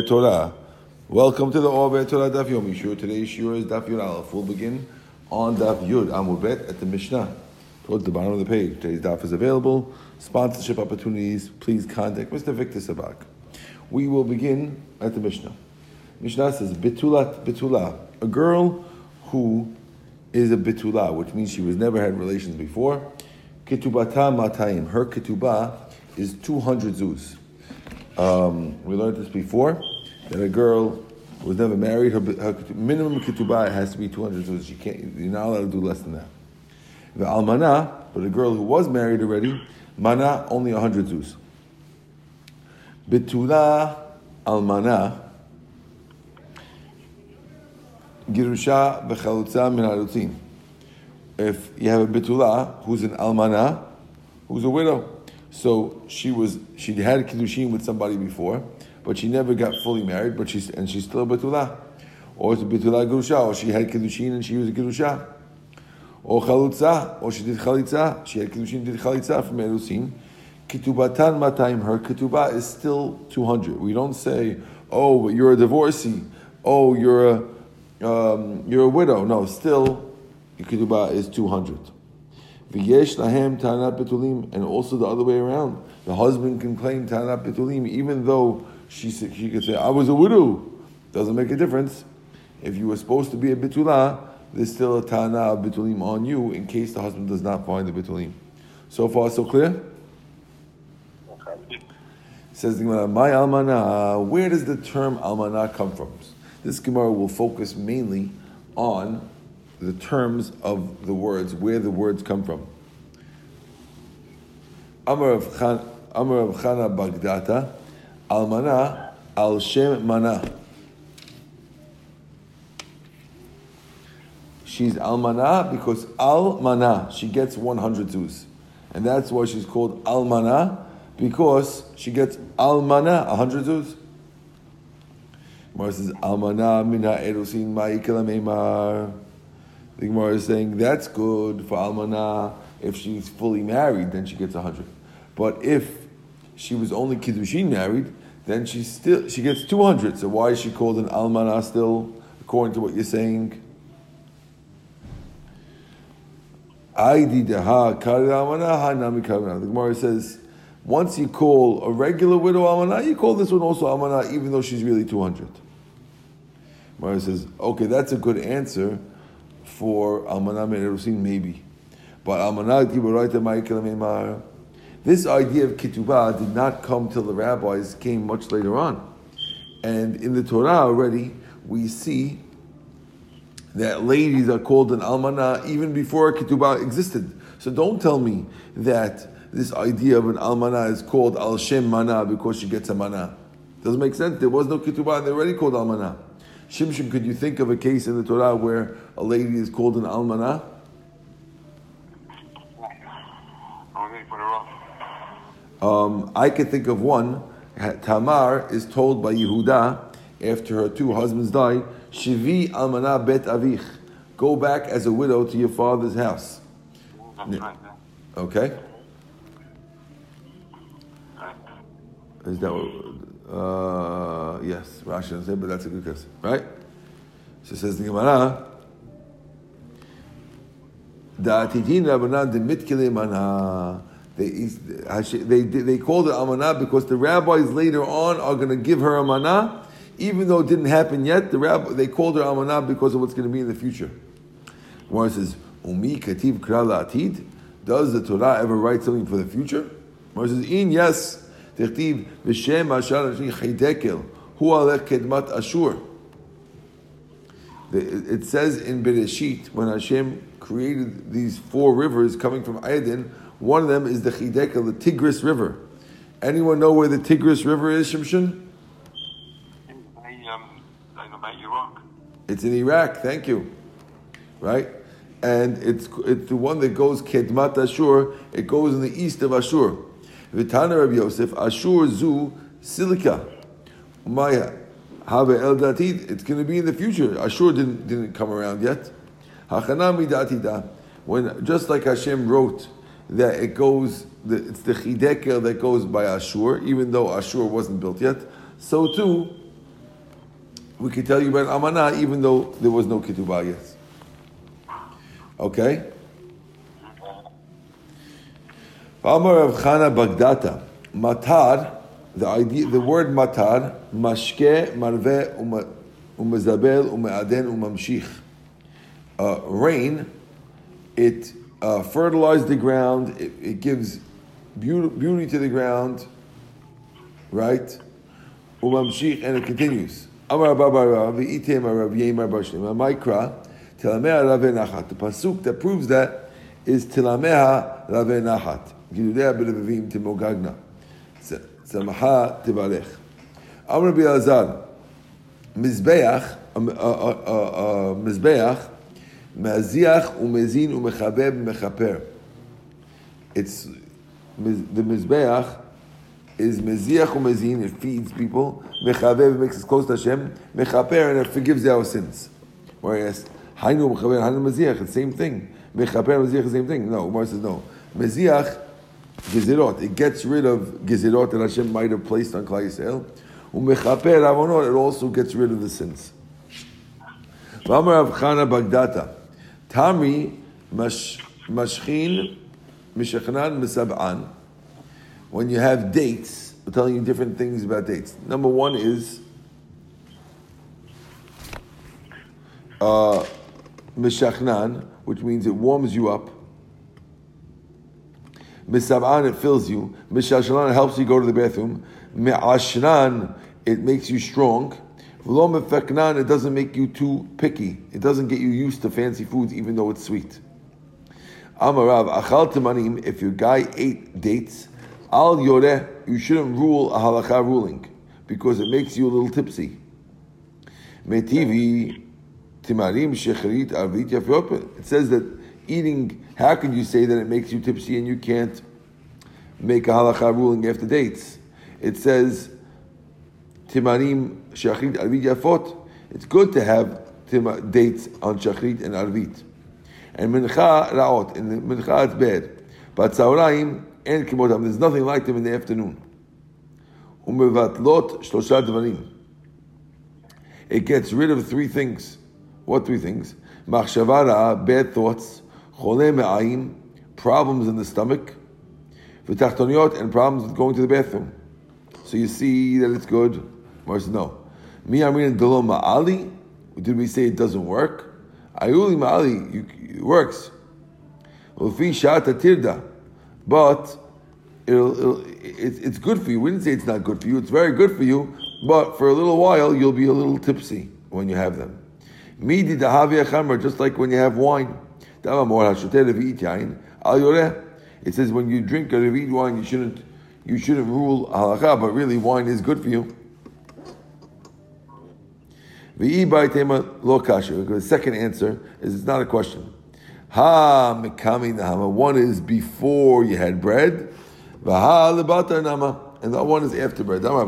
Torah. Welcome to the Ove Torah Daf Yomi Shur. Today's Shur is Daf Yud Aleph. We'll begin on Daf Yud Amud Bet at the Mishnah towards the bottom of the page. Today's Daf is available. Sponsorship opportunities, please contact Mr. Victor Sabak. We will begin at the Mishnah. Mishnah says Bitulat Bitula, a girl who is a Bitula, which means she was never had relations before. Ketubata Matayim, her ketubah is 200 zuz. Um, we learned this before that a girl was never married. Her, her minimum ketubah has to be 200 zuz. She can't. You're not allowed to do less than that. The almana, but a girl who was married already, mana only 100 zuz. Bitula almana. Girusha v'chalutza min harutzin. If you have a bitula who's an almana, who's a widow, so she was she had kiddushin with somebody before, but she never got fully married, but she's and she's still a bitula, or it's a bitula girusha, or she had kiddushin and she was a girusha, or chalutza, or she did chalitza, she had kiddushin did chalitza from erusin. Kitubatan matayim, her ketubah is still two hundred. We don't say, oh, you're a divorcee, oh, you're a um, you're a widow. No, still, your ketubah is two hundred. V'yesh lahem tanat betulim, and also the other way around. The husband can claim tanat betulim, even though she she could say, "I was a widow." Doesn't make a difference. If you were supposed to be a bitula, there's still a tana of betulim on you in case the husband does not find the betulim. So far, so clear. Says the Gemara, "My almana." Where does the term almana come from? This Gemara will focus mainly on the terms of the words, where the words come from. Amar Rav Chana Bagdata, Almana, Al Shem Mana. She's Almana because Almana, she gets 100 zuz. And that's why she's called Almana, because she gets Almana, 100 zuz. Gemara says, Almana mina erusin ma'ikela meimar. The Gemara is saying that's good for almana. If she's fully married, then she gets hundred. But if she was only kiddushin married, then she still she gets two hundred. So why is she called an almana still, according to what you're saying? The Gemara says once you call a regular widow almana, you call this one also almana, even though she's really two hundred. Gemara says, okay, that's a good answer for Almanah Me'erusin, maybe. But Almanah Giboraita Ma'ikel Me'mar. This idea of Ketubah did not come till the rabbis came much later on. And in the Torah already, we see that ladies are called an almanah even before ketubah existed. So don't tell me that this idea of an almanah is called al shem mana because she gets a mana. Doesn't make sense. There was no ketubah and they're already called almanah. Shimshon, could you think of a case in the Torah where a lady is called an almanah? Um, I could think of one. Tamar is told by Yehuda after her two husbands die, Shivi almanah bet avich. Go back as a widow to your father's house. Okay. Is that what? Uh, yes, Rashi doesn't say, but that's a good guess, right? So says the Gemara. Da'atitin Rabbanan demitkele mana. They, they, they called it amana because the rabbis later on are going to give her amana, even though it didn't happen yet. The rabbi, they called her amana because of what's going to be in the future. Gemara says, "Umi kativ kral atid." Does the Torah ever write something for the future? Gemara says, "In yes." תכתיב, ושם אשר אנשים חידקל, הוא הלך קדמת אשור. It says in Bereshit, when Hashem created these four rivers coming from Eden, one of them is the Chidekel, the Tigris River. Anyone know where the Tigris River is, Shimshon? It's in Iraq. Thank you. Right, and it's it's the one that goes Kedmat Ashur. It goes in the east of Ashur. Vitana Rabbi Yosef, Ashur Zu Silica. Maya. Have El Datid. It's going to be in the future. Ashur didn't, didn't come around yet. Hachanami Datida. When, just like Hashem wrote that it goes, it's the Chidekel that goes by Ashur, even though Ashur wasn't built yet, so too we can tell you about Amanah even though there was no Ketubah yet. Okay? Amar Rav Chana Bagdata. Matar, the idea, the word matar, mashke, marve, umezabel, umeaden, umamshich. Uh, rain, it uh, fertilizes the ground, it, it gives beauty, beauty to the ground, right? Umamshich, and it continues. Amar Babara, v'item Rav Yemar Bashlim, Maikra, Tilameha Rave Nachat. The pasuk that proves that is Tilameha Rave Nachat. Giludea B'Levavim Timogagna. Samaha Tivarech. Amr Rabbi Azar, Mizbeach, Mizbeach, Maziach umezin umechabeb mechaper. It's the Mizbeach is meziach umezin. It feeds people. Mechavev makes us close to Hashem. Mechaper and it forgives our sins. Whereas Hainu mechaber Hainu meziach, the same thing. Mechaper meziach, the same thing. No, Umar says no. Meziach gezerot. It gets rid of gezerot that Hashem might have placed on Klal Yisrael. Umechaper avonot. It also gets rid of the sins. V'amar Avchana Bagdata. Tamri mashchin mishachnan misab'an. When you have dates, we're telling you different things about dates. Number one is uh, mishachnan, which means it warms you up. Misab'an, it fills you. Mishashlan, it helps you go to the bathroom. Me'ashnan, it makes you strong. V'lo mefeknan, it doesn't make you too picky. It doesn't get you used to fancy foods, even though it's sweet. Amarav, achal temanim, if your guy ate dates, al yoreh, you shouldn't rule a halakha ruling, because it makes you a little tipsy. Metivi, timarim shecharit arvit yafyopet. It says that eating, how can you say that it makes you tipsy and you can't make a halakha ruling after dates? It says, timarim shachrit arvit yafot. It's good to have dates on shachrit and arvit. And mincha raot. In mincha it's bad. But tzahorayim and kimotam. There's nothing like them in the afternoon. Umevatlot shlosha dvarim. It gets rid of three things. What three things? Machshavara, bad thoughts, problems in the stomach, v'tachtoniot, and problems with going to the bathroom. So you see that it's good. Mars no. Mi amrin delo ma'ali. Did we say it doesn't work? Ayuli ma'ali, it works. Ufi shata tirda, but it'll, it'll, it's, it's good for you. We didn't say it's not good for you. It's very good for you, but for a little while you'll be a little tipsy when you have them. Midi just like when you have wine. It says when you drink a revid wine, you shouldn't you shouldn't rule halakha, but really wine is good for you. The second answer is it's not a question. Ha mikami nahama. One is before you had bread. Nama. And that one is after bread. My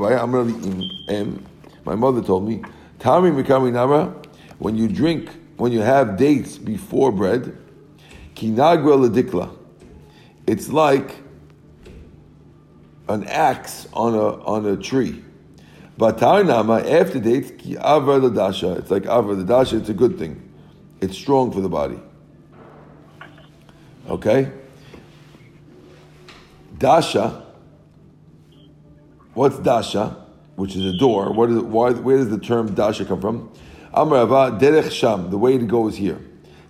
mother told me, Tami mikami nama. When you drink, when you have dates before bread, kinagra ledikla. It's like an axe on a on a tree. Batarnama after dates ki avra ladasha. It's like avra ladasha. It's a good thing. It's strong for the body. Okay. Dasha. What's dasha? Which is a door. What is, why, where does the term dasha come from? Amarava derech sham. The way to go is here.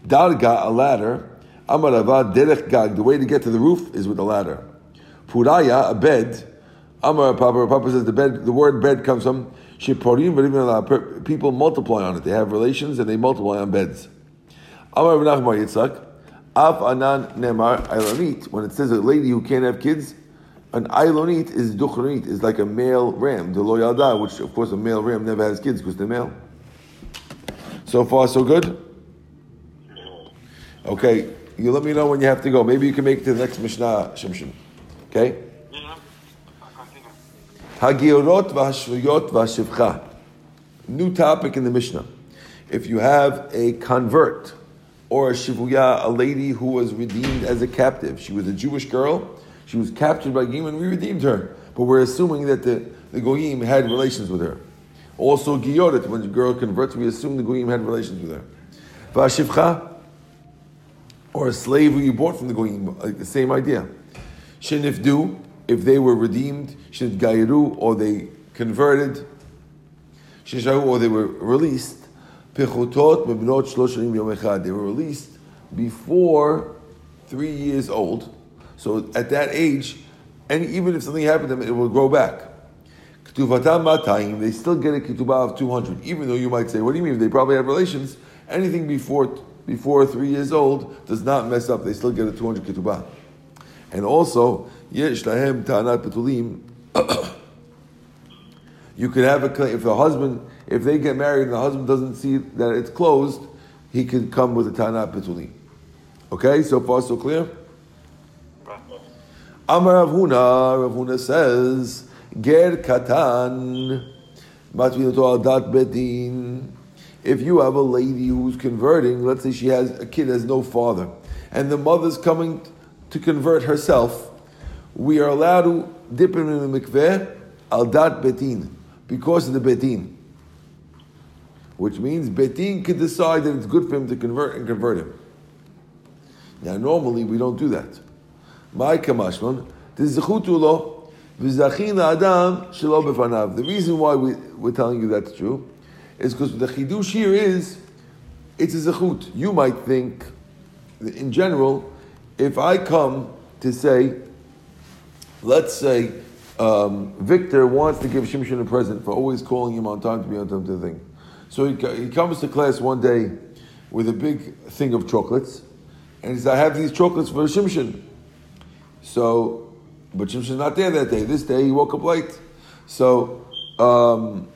Darga a ladder. Amarava derech gag. The way to get to the roof is with a ladder. Puraya a bed. Amar Papa, Papa says the bed, the word bed comes from shiporim, but even people multiply on it. They have relations and they multiply on beds. Amar Nachmar Yitzchak, Af Anan Nemar ilonit. When it says a lady who can't have kids, an ilonit is duchronit, is like a male ram, the loyalda, which of course a male ram never has kids because they're male. So far, so good. Okay, you let me know when you have to go. Maybe you can make it to the next Mishnah, Shimshon. Okay. Hagiorot v'hashvuyot v'hashivcha. New topic in the Mishnah. If you have a convert or a shivuya, a lady who was redeemed as a captive, she was a Jewish girl, she was captured by Goyim and we redeemed her, but we're assuming that the, the Goyim had relations with her. Also, giyoret, when the girl converts, we assume the goyim had relations with her. Vashivcha, or a slave who you bought from the goyim, the same idea. Shenifdu, if they were redeemed, shed gairu, or they converted, shishahu, or they were released. Pechutot mebnot shloshanim yom echad. They were released before three years old. So at that age, and even if something happened to them, it will grow back. They still get a ketubah of 200, even though you might say, what do you mean? They probably have relations. Anything before, before three years old does not mess up. They still get a 200 ketubah. And also, yesh lahem you could have a claim, if the husband, if they get married and the husband doesn't see that it's closed, he could come with a ta'anat betulim. Okay, so far so clear? Amar Rav Huna says, Ger katan, matvinato adat bedin. If you have a lady who's converting, let's say she has a kid has no father, and the mother's coming to convert herself, we are allowed to dip him in the mikveh al dat beit din because of the beit din, which means beit din can decide that it's good for him to convert and convert him. Now, normally we don't do that. My kamashman. The reason why we, we're telling you that's true is because the chidush here is it's a zechut. You might think, in general, if I come to say, let's say um, Victor wants to give Shimshon a present for always calling him on time to be on time to the thing. So he, he comes to class one day with a big thing of chocolates, and he says, I have these chocolates for Shimshon. So, but Shimshon's not there that day. This day he woke up late. So, um,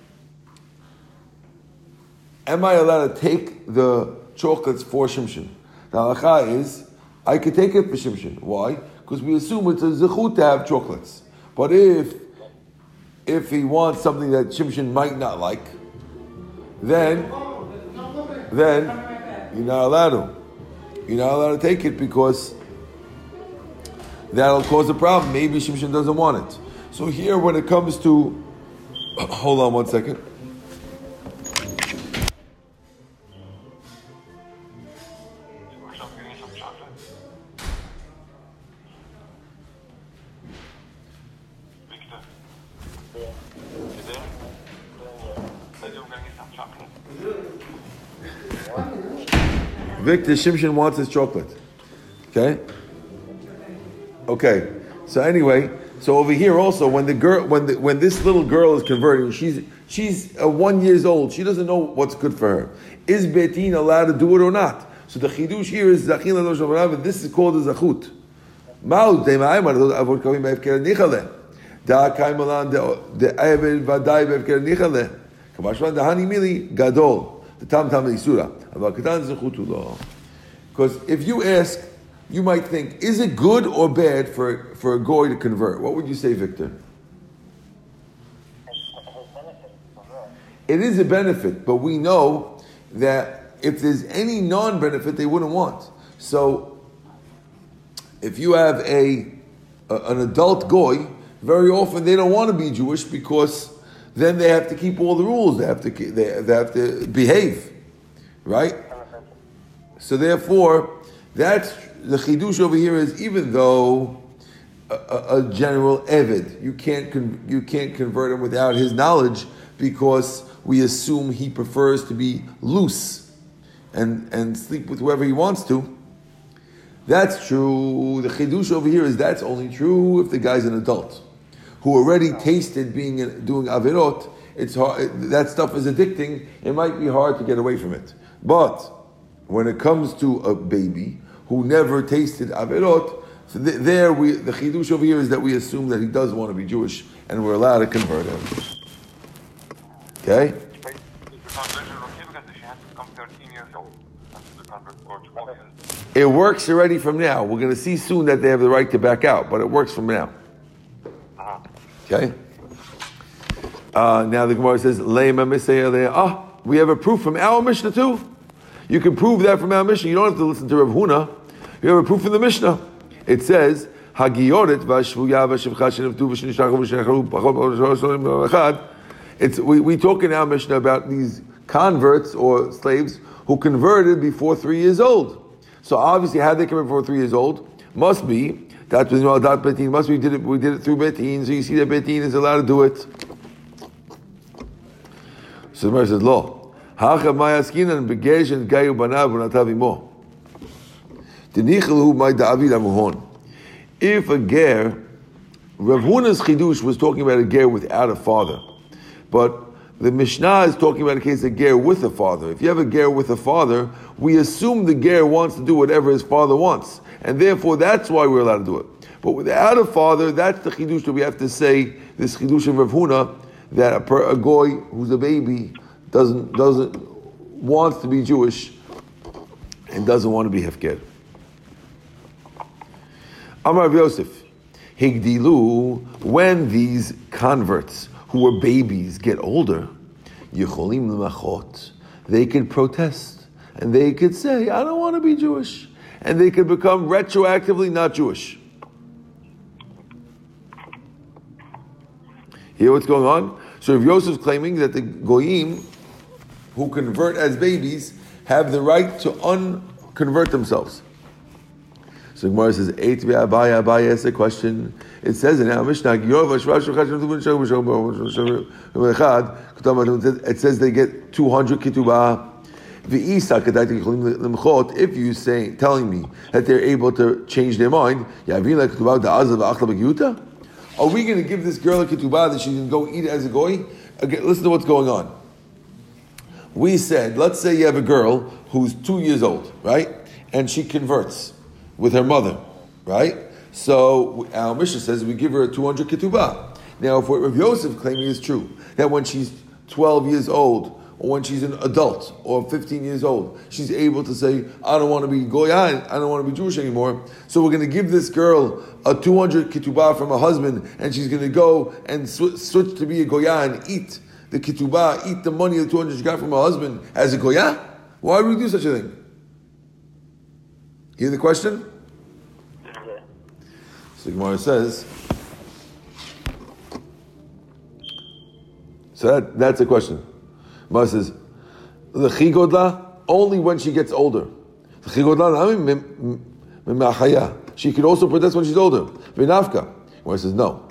am I allowed to take the chocolates for Shimshon? The halacha is, I could take it for Shimshon. Why? Because we assume it's a zechut to have chocolates. But if if he wants something that Shimshon might not like, then then you're not allowed to. You're not allowed to take it because that'll cause a problem. Maybe Shimshon doesn't want it. So here, when it comes to, hold on one second. Victor Shimshon wants his chocolate. Okay? Okay. So anyway, so over here also, when the girl, when the, when this little girl is converting, she's she's uh, one years old. She doesn't know what's good for her. Is Beit Din allowed to do it or not? So the chidush here is zachin ladosh and this is called a zachut. Ma'ud de'ma'ayim avod kavim be'efker nichale. Da kaimalan de'ayved vaday be'efker nichale. Kamashman dehani mili gadol. The tam tam isura. Because if you ask, you might think, is it good or bad for, for a goy to convert? What would you say, Victor? It is a benefit, but we know that if there's any non benefit, they wouldn't want. So, if you have a, a, an adult goy, very often they don't want to be Jewish because then they have to keep all the rules. They have to they, they have to behave. Right? So therefore, that's the chidush over here is even though a, a, a general evid, you can't con, you can't convert him without his knowledge because we assume he prefers to be loose and and sleep with whoever he wants to. That's true. The chidush over here is that's only true if the guy's an adult who already tasted being doing avirot. It's hard, that stuff is addicting. It might be hard to get away from it. But when it comes to a baby who never tasted Averot, so th- there we, the chidush over here is that we assume that he does want to be Jewish and we're allowed to convert him. Okay? It works already from now. We're going to see soon that they have the right to back out, but it works from now. Okay? Uh, now the Gemara says, Ah, we have a proof from our Mishnah too. You can prove that from our Mishnah. You don't have to listen to Rav Huna. You have a proof from the Mishnah. It says, It's we we talk in our Mishnah about these converts or slaves who converted before three years old. So obviously, how they convert before three years old must be that was well, that beit din must we did it we did it through beit din. So you see that beit din is allowed to do it. So the Gemara says, "Lo, hacha mayaskinan begesh and gayu banav v'natav imo." Tenichelu my David amuhon. If a ger, Rav Huna's chidush was talking about a ger without a father, but the Mishnah is talking about a case of ger with a father. If you have a ger with a father, we assume the ger wants to do whatever his father wants, and therefore that's why we're allowed to do it. But without a father, that's the chidush that we have to say. This chidush of Rav Huna that a, per, a goy who's a baby doesn't doesn't wants to be Jewish and doesn't want to be hefker. Amar Yosef, Higdilu, when these converts who were babies get older, Yecholim lemachot, they could protest and they could say, I don't want to be Jewish. And they could become retroactively not Jewish. Hear what's going on? So if Yosef's claiming that the Goyim who convert as babies have the right to unconvert themselves. So Gemara says, Eight Abaye, Abaye asks a question. It says in our Mishnah, it says they get 200 ketubah. If you say, telling me that they're able to change their mind, are we going to give this girl a ketubah that she can go eat as a goy? Again, listen to what's going on. We said, let's say you have a girl who's two years old, right? And she converts with her mother, right? So our Mishnah says we give her a 200 ketubah. Now, if what Rav Yosef claiming is true, that when she's 12 years old, or when she's an adult, or 15 years old, she's able to say, I don't want to be Goyan, I don't want to be Jewish anymore. So we're going to give this girl a 200 ketubah from her husband, and she's going to go and sw- switch to be a Goyan, eat the ketubah, eat the money, the 200 she got from her husband as a Goya? Why would we do such a thing? Hear the question? So Gemara says, so that, that's a question. Gemara says, the chigodla only when she gets older. The she could also protest when she's older. V'nafka. Gemara says no.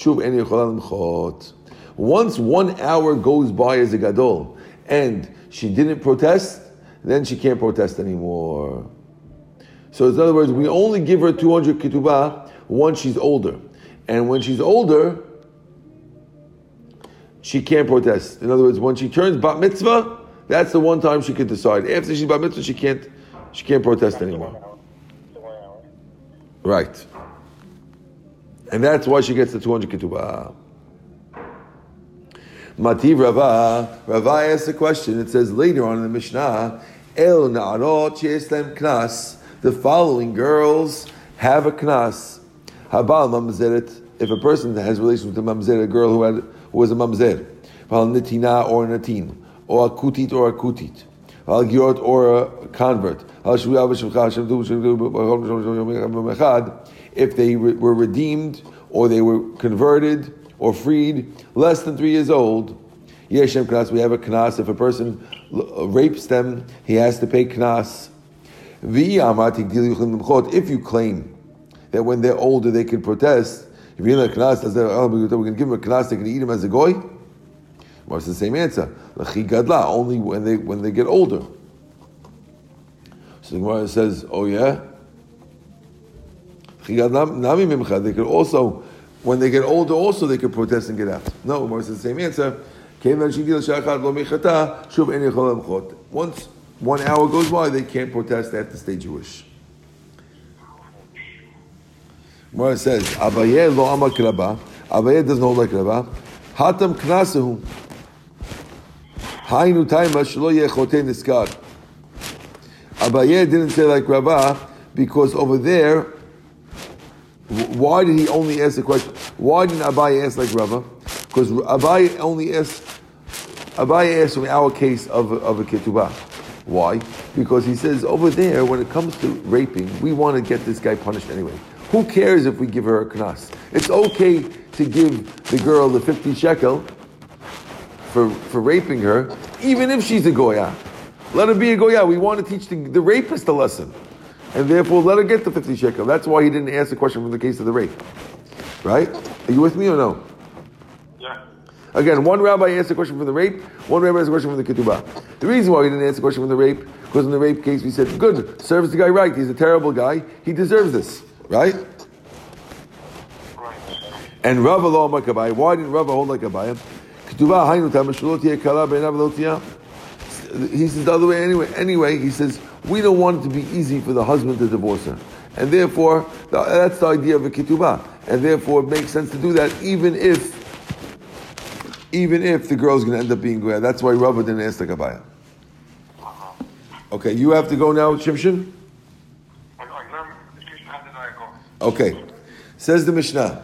Shuv Once one hour goes by as a gadol and she didn't protest, then she can't protest anymore. So in other words, we only give her 200 ketubah once she's older. And when she's older, she can't protest. In other words, when she turns bat mitzvah, that's the one time she can decide. After she's bat mitzvah, she can't, she can't protest anymore. Right. And that's why she gets the 200 ketubah. Mativ Rava, Rava asks a question. It says later on in the Mishnah, El na'arot she'eslem knas the following girls have a knas. Habal mamzeret, if a person has relations with a mamzer, a girl who, had, who was a mamzer, Habal nitina or natin, or a kutit or a kutit, Habal giot or a convert, if they were redeemed or they were converted or freed less than three years old, Yeshem knas, we have a knas. If a person uh, rapes them, he has to pay knas. If you claim that when they're older they can protest, if you're in a knas, oh, going to give them a knas, they can eat him as a goy. What's the same answer? Only when they when they get older. So the Gemara says, "Oh yeah." They could also, when they get older, also they could protest and get out. No, Gemara says the same answer. Once one hour goes by, they can't protest, they have to stay Jewish. Mora says, Abaye lo amar kraba. Abaye doesn't hold like kraba. Hatam knasahu. Hainu taima shlo yechote niskar. Abaye didn't say like Rava because over there, why did he only ask the question? Why didn't Abaye ask like Rava? Because Abaye only asked, Abaye asked in our case of, of a ketubah. Why? Because he says over there, when it comes to raping, we want to get this guy punished anyway. Who cares if we give her a knas? It's okay to to give the girl the 50 shekel for, for raping her, even if she's a goya. Let her be a goya. We want to teach the, the rapist a lesson. And therefore, let her get the 50 shekel. That's why he didn't ask the question from the case of the rape. Right? Are you with me or no? Yeah. Again, one rabbi answered the question from the rape, one rabbi answered the question from the ketubah. The reason why he didn't answer the question from the rape, because in the rape case we said, good, serves the guy right, he's a terrible guy, he deserves this, right? Right. And Rava lo makabai. Why didn't Rava hold like Abayim? Ketubah haynu tamashulot kala He says the other way anyway. Anyway, he says we don't want it to be easy for the husband to divorce her, and therefore that's the idea of a ketubah, and therefore it makes sense to do that even if even if the girl's going to end up being goya. That's why Rava didn't ask the Kabaya. Okay, you have to go now, go? Okay. Says the Mishnah.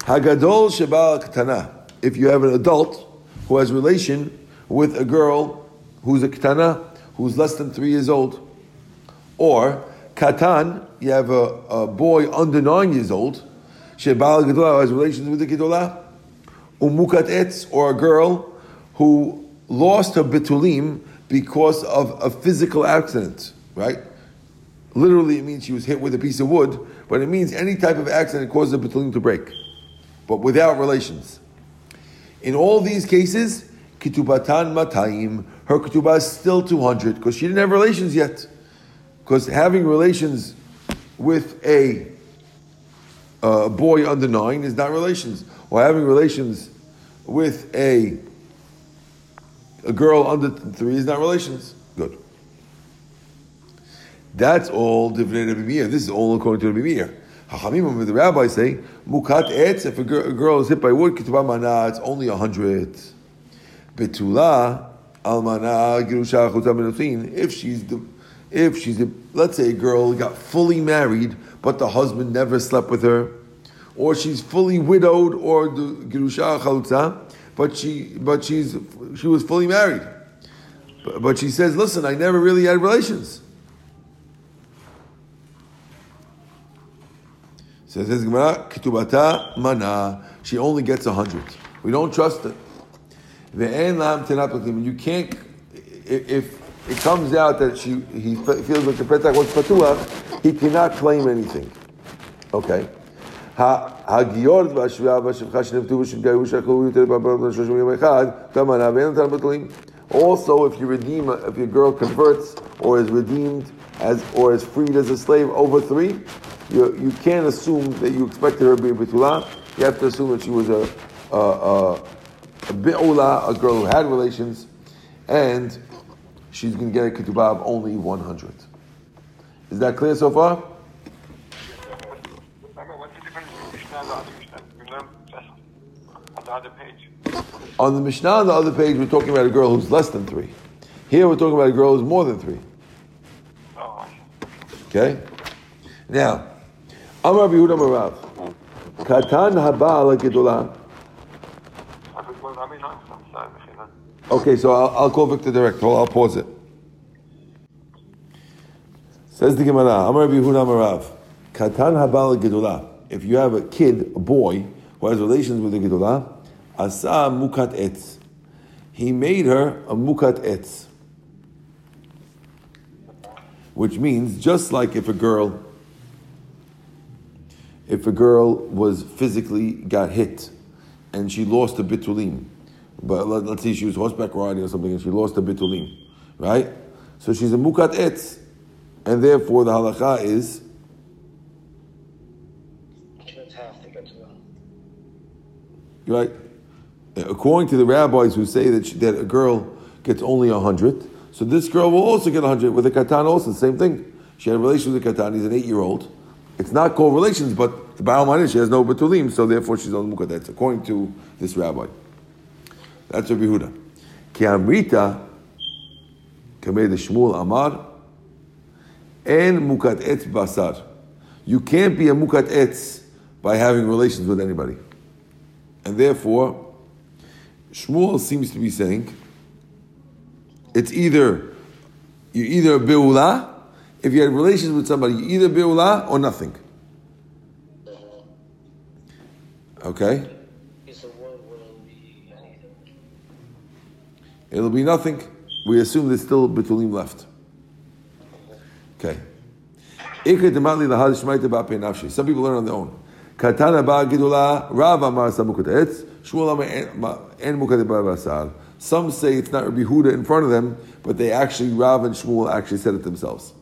Hagadol Shabal Ketana. If you have an adult who has relation with a girl who's a Ketana, who's less than three years old, or Katan, you have a, a boy under nine years old, Shabal Gedolah has relations with the Gedolah, Umukat Etz, or a girl who lost her Betulim because of a physical accident, right? Literally, it means she was hit with a piece of wood, but it means any type of accident causes the betulim to break, but without relations. In all these cases, kitubatan matayim, her ketubah is still 200 because she didn't have relations yet. Because having relations with a boy under nine is not relations, or having relations with a a girl under three is not relations. Good. That's all Rabbi This is all according to Rabbi Meir. Hachamim, the rabbis say, mukat etz, if a girl, a girl is hit by wood, mana, it's only a hundred. Betula, almana, girusha, chutam If she's the, if she's the, let's say a girl got fully married, but the husband never slept with her, or she's fully widowed, or the chalutza, but she, but she's, she was fully married. But, but she says, listen, I never really had relations. Says this Gemara, Ketubata mana. She only gets a hundred. We don't trust it. You can't. If it comes out that she he feels like the petach was patuach, he cannot claim anything. Okay. הגיורת והשביעה והשפחה שנפטו ושנגאו שכלו יותר בברם לשלושים יום אחד, כמנה ואין אותם בטלים. Also, if you redeem, if your girl converts or is redeemed as or is freed as a slave over three, you, you can't assume that you expected her to be a betula. You have to assume that she was a a, a, a bi'ula, a girl who had relations, and she's going to get a ketubah of only 100. Is that clear so far? On the Mishnah on the other page, we're talking about a girl who's less than three. Here, we're talking about a girl who's more than three. Okay? Now, Amar Yehuda Marav. Katan haba gedolah. I could go Rabbi Noam, I'm sorry, Mechina. Okay, so I'll, I'll call Victor direct. Hold, I'll pause it. Says the Gemara, Amar Yehuda Marav. Katan haba gedolah. If you have a kid, a boy, who has relations with the gedolah, asa mukat etz. He made her a mukat etz. Which means, just like if a girl if a girl was physically got hit and she lost a bitulim, but let, us say she was horseback riding or something and she lost a bitulim, right? So she's a mukat etz, and therefore the halacha is right. Uh, according to the rabbis who say that she, that a girl gets only a hundred, so this girl will also get a hundred with a katan. Also, same thing. She had a relation with a katan. He's an eight-year-old. It's not called relations, but the Baal she has no betulim, so therefore she's on mukadet, according to this rabbi. That's Rabbi Huda. Ki amrita, kamei Shmuel Amar, en mukat etz basar. You can't be a mukat etz by having relations with anybody. And therefore, Shmuel seems to be saying, it's either, you're either a be'ula, if you had relations with somebody, you either bi'ula or nothing. Okay? It'll be nothing. We assume there's still betulim left. Okay. Some people learn on their own. Some say it's not Rabbi Huda in front of them, but they actually, Rav and Shmuel actually said it themselves.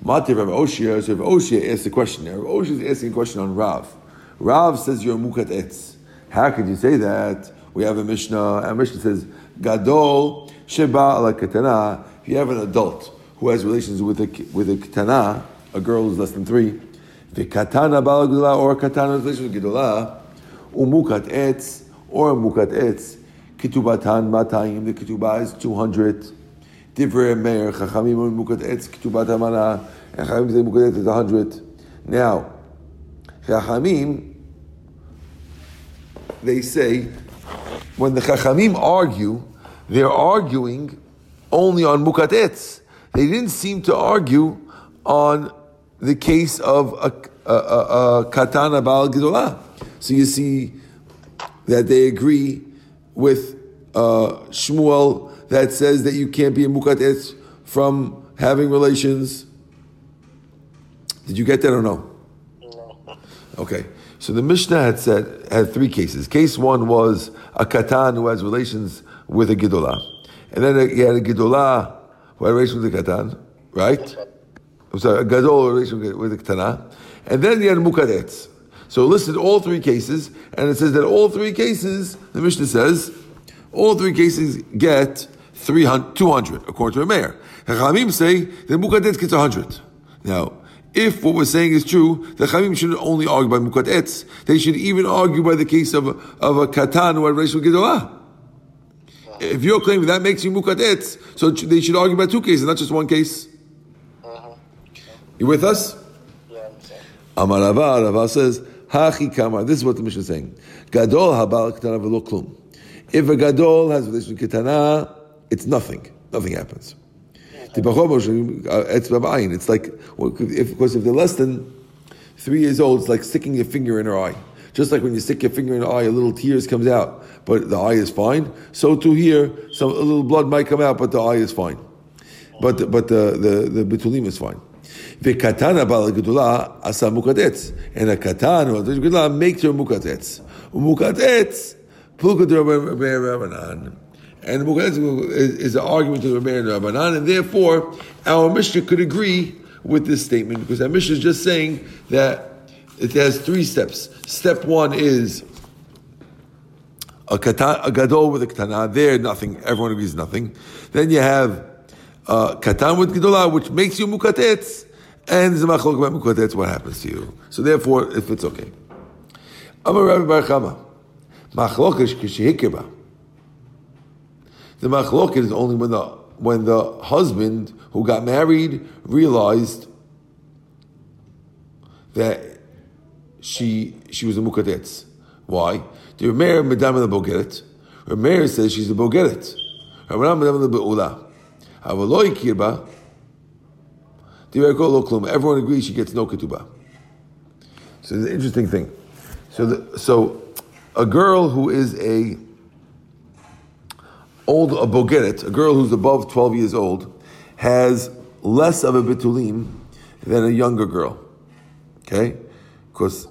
Mati Rav Oshia, so Rav Oshia asked a question. Rav Oshia is asking a question on Rav. Rav says you're mukat etz. How could you say that? We have a Mishnah, and Mishnah says, Gadol sheba ala katana. If you have an adult who has relations with a with a katana, a girl who's less than three, the katana balagula or katana relations with gedola, umukat etz or mukat etz, kitubatan matayim. The ketubah is two hundred. Divrei Meir Chachamim mukat etz kitubat amana. And Chachamim say mukat etz is hundred. Now, Chachamim, they say when the Chachamim argue, they're arguing only on mukat etz. They didn't seem to argue on the case of a, a, a, a katana bal gedolah. So you see that they agree with uh, Shmuel that says that you can't be a mukat etz from having relations. Did you get that or no? Okay. So the Mishnah had said had three cases. Case one was a katan who has relations with a gidolah, and then he had a gidolah who had relations with a katan, right? I'm sorry, a gadol relation with a katana, and then he had mukat etz. So listed all three cases, and it says that all three cases, the Mishnah says, all three cases get 300, 200, according to a Meir. Chachamim say that mukadetz gets 100. Now, if what we're saying is true, the Chamim shouldn't only argue by Mukat Etz, they should even argue by the case of, of a Katan who had Reish Gedolah. Uh-huh. If you're claiming that makes you Mukat Etz, so they should argue by two cases, not just one case. Uh-huh. You with us? Amar Rava, Rava says, Hachi Kamar. This is what the Mishnah is saying. Gadol habal ketana v'lo klum. If a gadol has relation with ketana, it's nothing. Nothing happens. It's like, of course, if they're less than three years old, it's like sticking your finger in her eye. Just like when you stick your finger in the eye, a little tears comes out, but the eye is fine. So to here, some a little blood might come out, but the eye is fine. But but the the, the betulim is fine. V'katana balagudula asa mukat etz, and a katan or the makes her mukat etz. Mukadetz pulkad and Mukat etz is, is an argument to the Rabbi and Rabbanan, and therefore our Mishnah could agree with this statement because our Mishnah is just saying that it has three steps. Step one is a, katan, a gadol with a katana. There, nothing. Everyone agrees nothing. Then you have uh, katan with gadolah, which makes you mukat etz, and there's a machlok about mukat etz. What happens to you? So therefore, if it's okay. Amar Rabbi Bar Chama, machlokish kishihikirba. The machlok is only when the when the husband who got married realized that she she was a mukat etz. Why? The Remeir Madame the Bogeret. Remeir says she's a Bogeret. Rabbanan Madame the Be'ula. Avaloi Kirba. Everyone agrees she gets no ketubah. So it's an interesting thing. So, the, so a girl who is a old a bogeret, a girl who's above 12 years old, has less of a bitulim than a younger girl. Okay? Because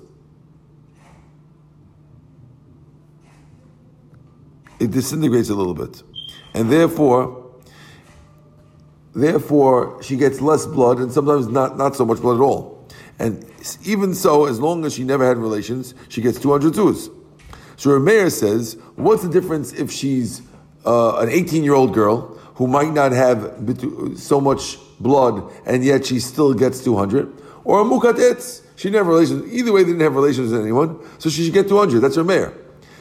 it disintegrates a little bit. And therefore, therefore she gets less blood and sometimes not, not so much blood at all. And even so, as long as she never had relations, she gets 200 zus. So her Meir says, what's the difference if she's uh, an 18 year old girl who might not have so much blood and yet she still gets 200, or a mukat etz, she never relations. Either way, they didn't have relations with anyone, so she should get 200. That's her Meir.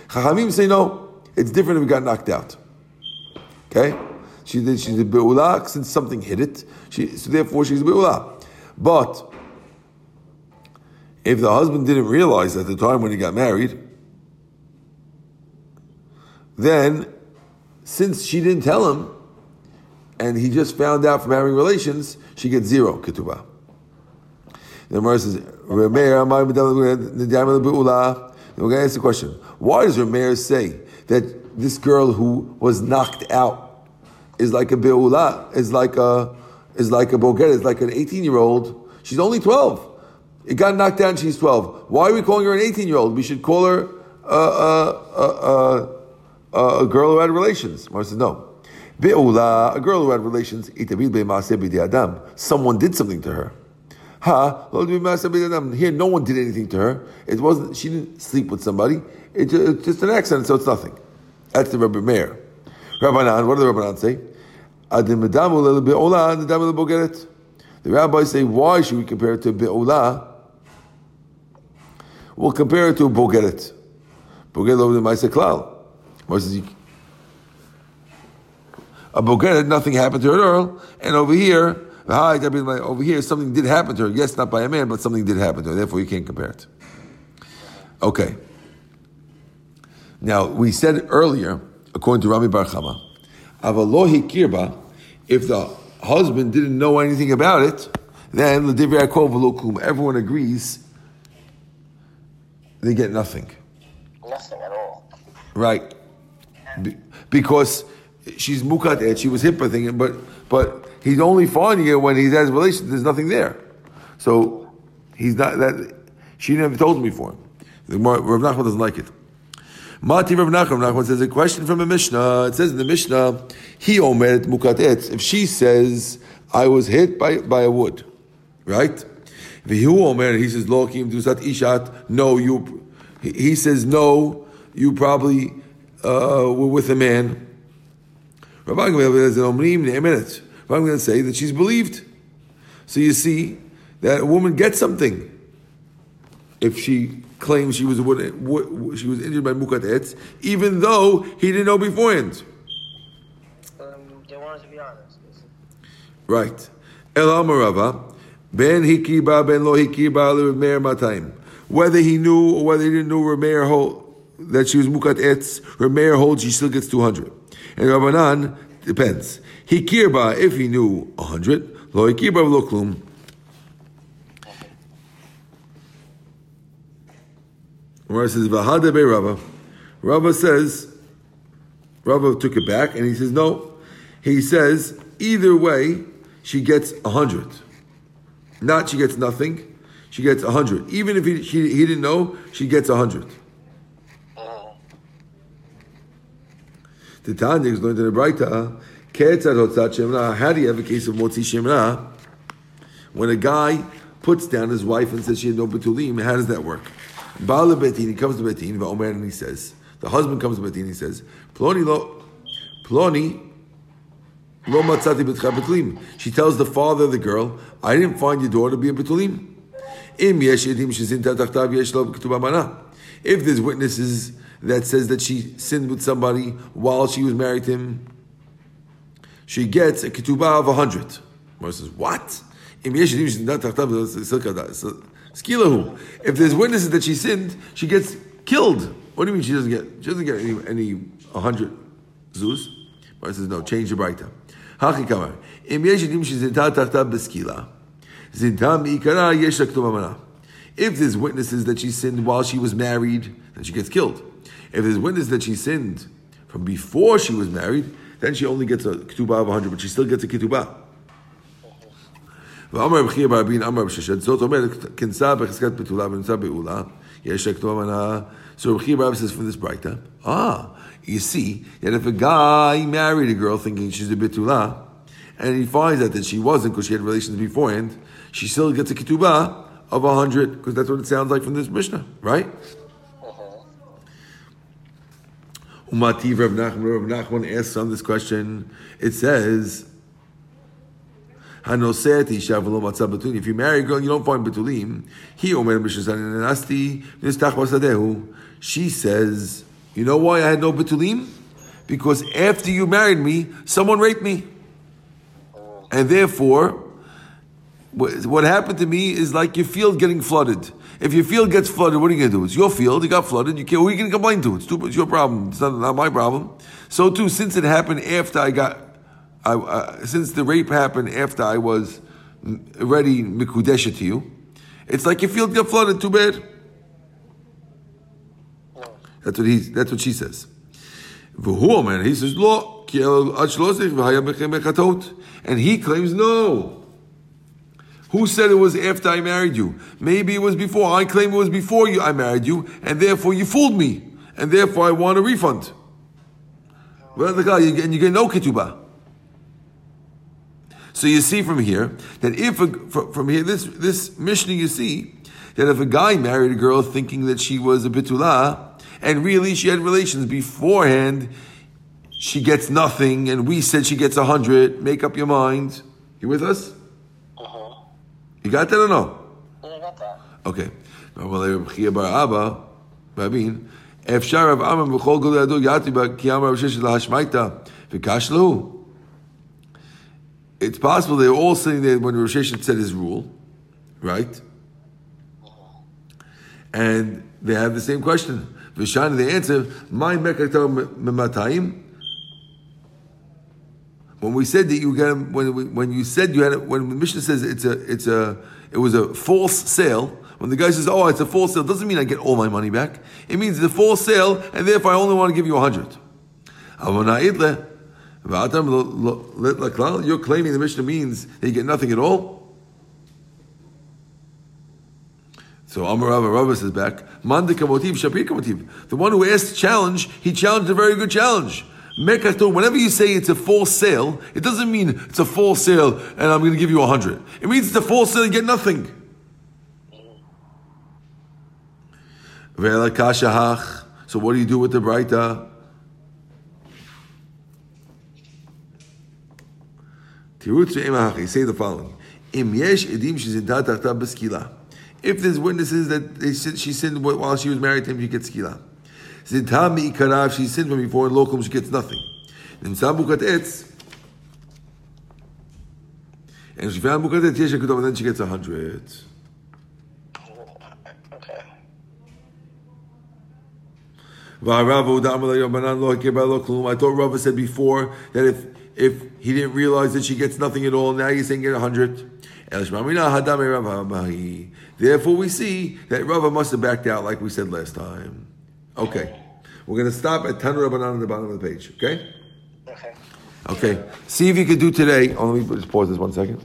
Chachamim say no, it's different if it got knocked out. Okay? She did, she's a be'ula since something hit it, she, so therefore she's a be'ula. But if the husband didn't realize at the time when he got married, then since she didn't tell him, and he just found out from having relations, she gets zero ketubah. The Gemara says, We're going to ask the question. Why does Rameir say that this girl who was knocked out is like a be'ula, is like a is like a boget, is like an 18 year old. She's only 12. It got knocked down. She's 12. Why are we calling her an 18 year old? We should call her a, a, a, a, girl who had relations. Mar says no. Be'ula, a girl who had relations. Adam. Someone did something to her. Ha, here no one did anything to her. It wasn't. She didn't sleep with somebody. It's just an accident, so it's nothing. That's the Rabbi Meir. Rabbanan, what do the Rabbanan say? The rabbis say, why should we compare it to be'ula? We'll compare it to bogeret. Bogeret over the Maisa Klal. A bogeret, nothing happened to her, at all, and over here, over here, something did happen to her. Yes, not by a man, but something did happen to her. Therefore, you can't compare it. Okay. Now, we said earlier, according to Rami Bar Chama, Avalohi Kirba, if the husband didn't know anything about it, then everyone agrees they get nothing. Nothing at all. Right. Be- because she's mukat she was hit by thinking, but but he's only finding it when he has relations. There's nothing there, so he's not that. She never told me for him before. Rav Nachman doesn't like it. Mati Rav Nachman, Nachman says a question from a Mishnah. It says in the Mishnah, he omet mukat. If she says, I was hit by, by a wood, right? V'hu omer, he says, lo kim dusat ishat. No, you, he says, no, you probably uh, were with a man. Rabbi Gamliel says, omrim ne'emenet. I'm going to say that she's believed. So you see that a woman gets something if she claims she was she was injured by mukat etz, even though he didn't know beforehand. Um, they wanted to be honest. Right. El Amarava, ben hikiba ben lo hikiba matayim. Whether he knew or whether he didn't know Rameir that she was mukat etz, her mayor holds she still gets 200. And Rabbanan depends. He kirba, if he knew 100, lo kirba lo klum. Rabbi says, Vahada be Rabba. Rabba says, Rabba took it back, and he says, no. He says, either way, she gets 100. Not she gets nothing, she gets 100. Even if he, he didn't know, she gets 100. The Tanya is going to the Braita. How do you have a case of Motzi Shemra? When a guy puts down his wife and says she had no betulim, how does that work? Baal Beit Din, he comes to Beit Din, Omer, and he says, the husband comes to Beit Din, he says, Ploni lo, Ploni lo matzati betulim. She tells the father of the girl, I didn't find your daughter to be a betulim. If there's witnesses that says that she sinned with somebody while she was married to him, she gets a ketubah of a hundred. Moshe says, what? If there's witnesses that she sinned, she gets killed. What do you mean she doesn't get? She doesn't get any any hundred zuz. But says no. Change the mana. If there's witnesses that she sinned while she was married, then she gets killed. If there's witness that she sinned from before she was married, then she only gets a ketubah of 100, but she still gets a ketubah. So רב חייא says from this Braita, ah, you see, that if a guy married a girl thinking she's a bitula, and he finds out that she wasn't because she had relations beforehand, she still gets a ketubah of 100, because that's what it sounds like from this Mishnah, right? Umativ Rav Nachman, Rav Nachman asks on this question. It says if you marry a girl and you don't find betulim, he omer nasti She says, you know why I had no betulim? Because after you married me, someone raped me, and therefore, what happened to me is like your field getting flooded. If your field gets flooded, what are you going to do? It's your field. It got flooded. You can't. Who are you going to complain to? It's, too, it's your problem. It's not, not my problem. So too, since it happened after I got I, uh, since the rape happened after I was already mikudesha to you, it's like your field got flooded. Too bad. That's what he. That's what she says. V'hu man, he says, lo. And he claims, no. Who said it was after I married you? Maybe it was before. I claim it was before you I married you, and therefore you fooled me, and therefore I want a refund. Well, the guy, you- and you get no ketubah. So you see from here that if a, from here this this Mishnah you see that if a guy married a girl thinking that she was a bitula and really she had relations beforehand, she gets nothing, and we said she gets a hundred. Make up your mind. You with us? Mm-hmm. You got that or no? Yeah, I got that. Okay. אבל רב חייא בר אבא, רבין, אפשר רב אמר בכל גדול ידו יעתי בה, כי אמר רב ששת להשמייתא, וקש לו. It's possible they're all sitting there when Rosh Hashanah said his rule, right? And they have the same question. Vishana, they answer, my mekato mematayim. when we said that you got when we, when you said you had a, when the Mishnah says it's a it's a it was a false sale. When the guy says, "Oh, it's a false sale," doesn't mean I get all my money back. It means it's a false sale, and therefore I only want to give you a hundred. You're claiming the Mishnah means that you get nothing at all. So Amar Rava Rava says back, Mandika motiv, Shapika motiv. The one who asked the challenge, he challenged a very good challenge. Mekato, whenever you say it's a false sale, it doesn't mean it's a false sale and I'm going to give you a hundred. It means it's a false sale and you get nothing. So what do you do with the. You say the following. If there's witnesses that they said she sinned while she was married to him, she gets skila. Zidha mi'ikarav, she sinned from before, in lokum, she gets nothing. Then sabukat etz. And she found mukat etz, and then she gets a hundred. Okay. I thought Rava said before that if if he didn't realize that she gets nothing at all, now you're saying get a hundred. Therefore, we see that Rava must have backed out, like we said last time. Okay, we're going to stop at Tanu Rabbanan at the bottom of the page. Okay. Okay. Okay. See if you could do today. Oh, let me just pause this one second.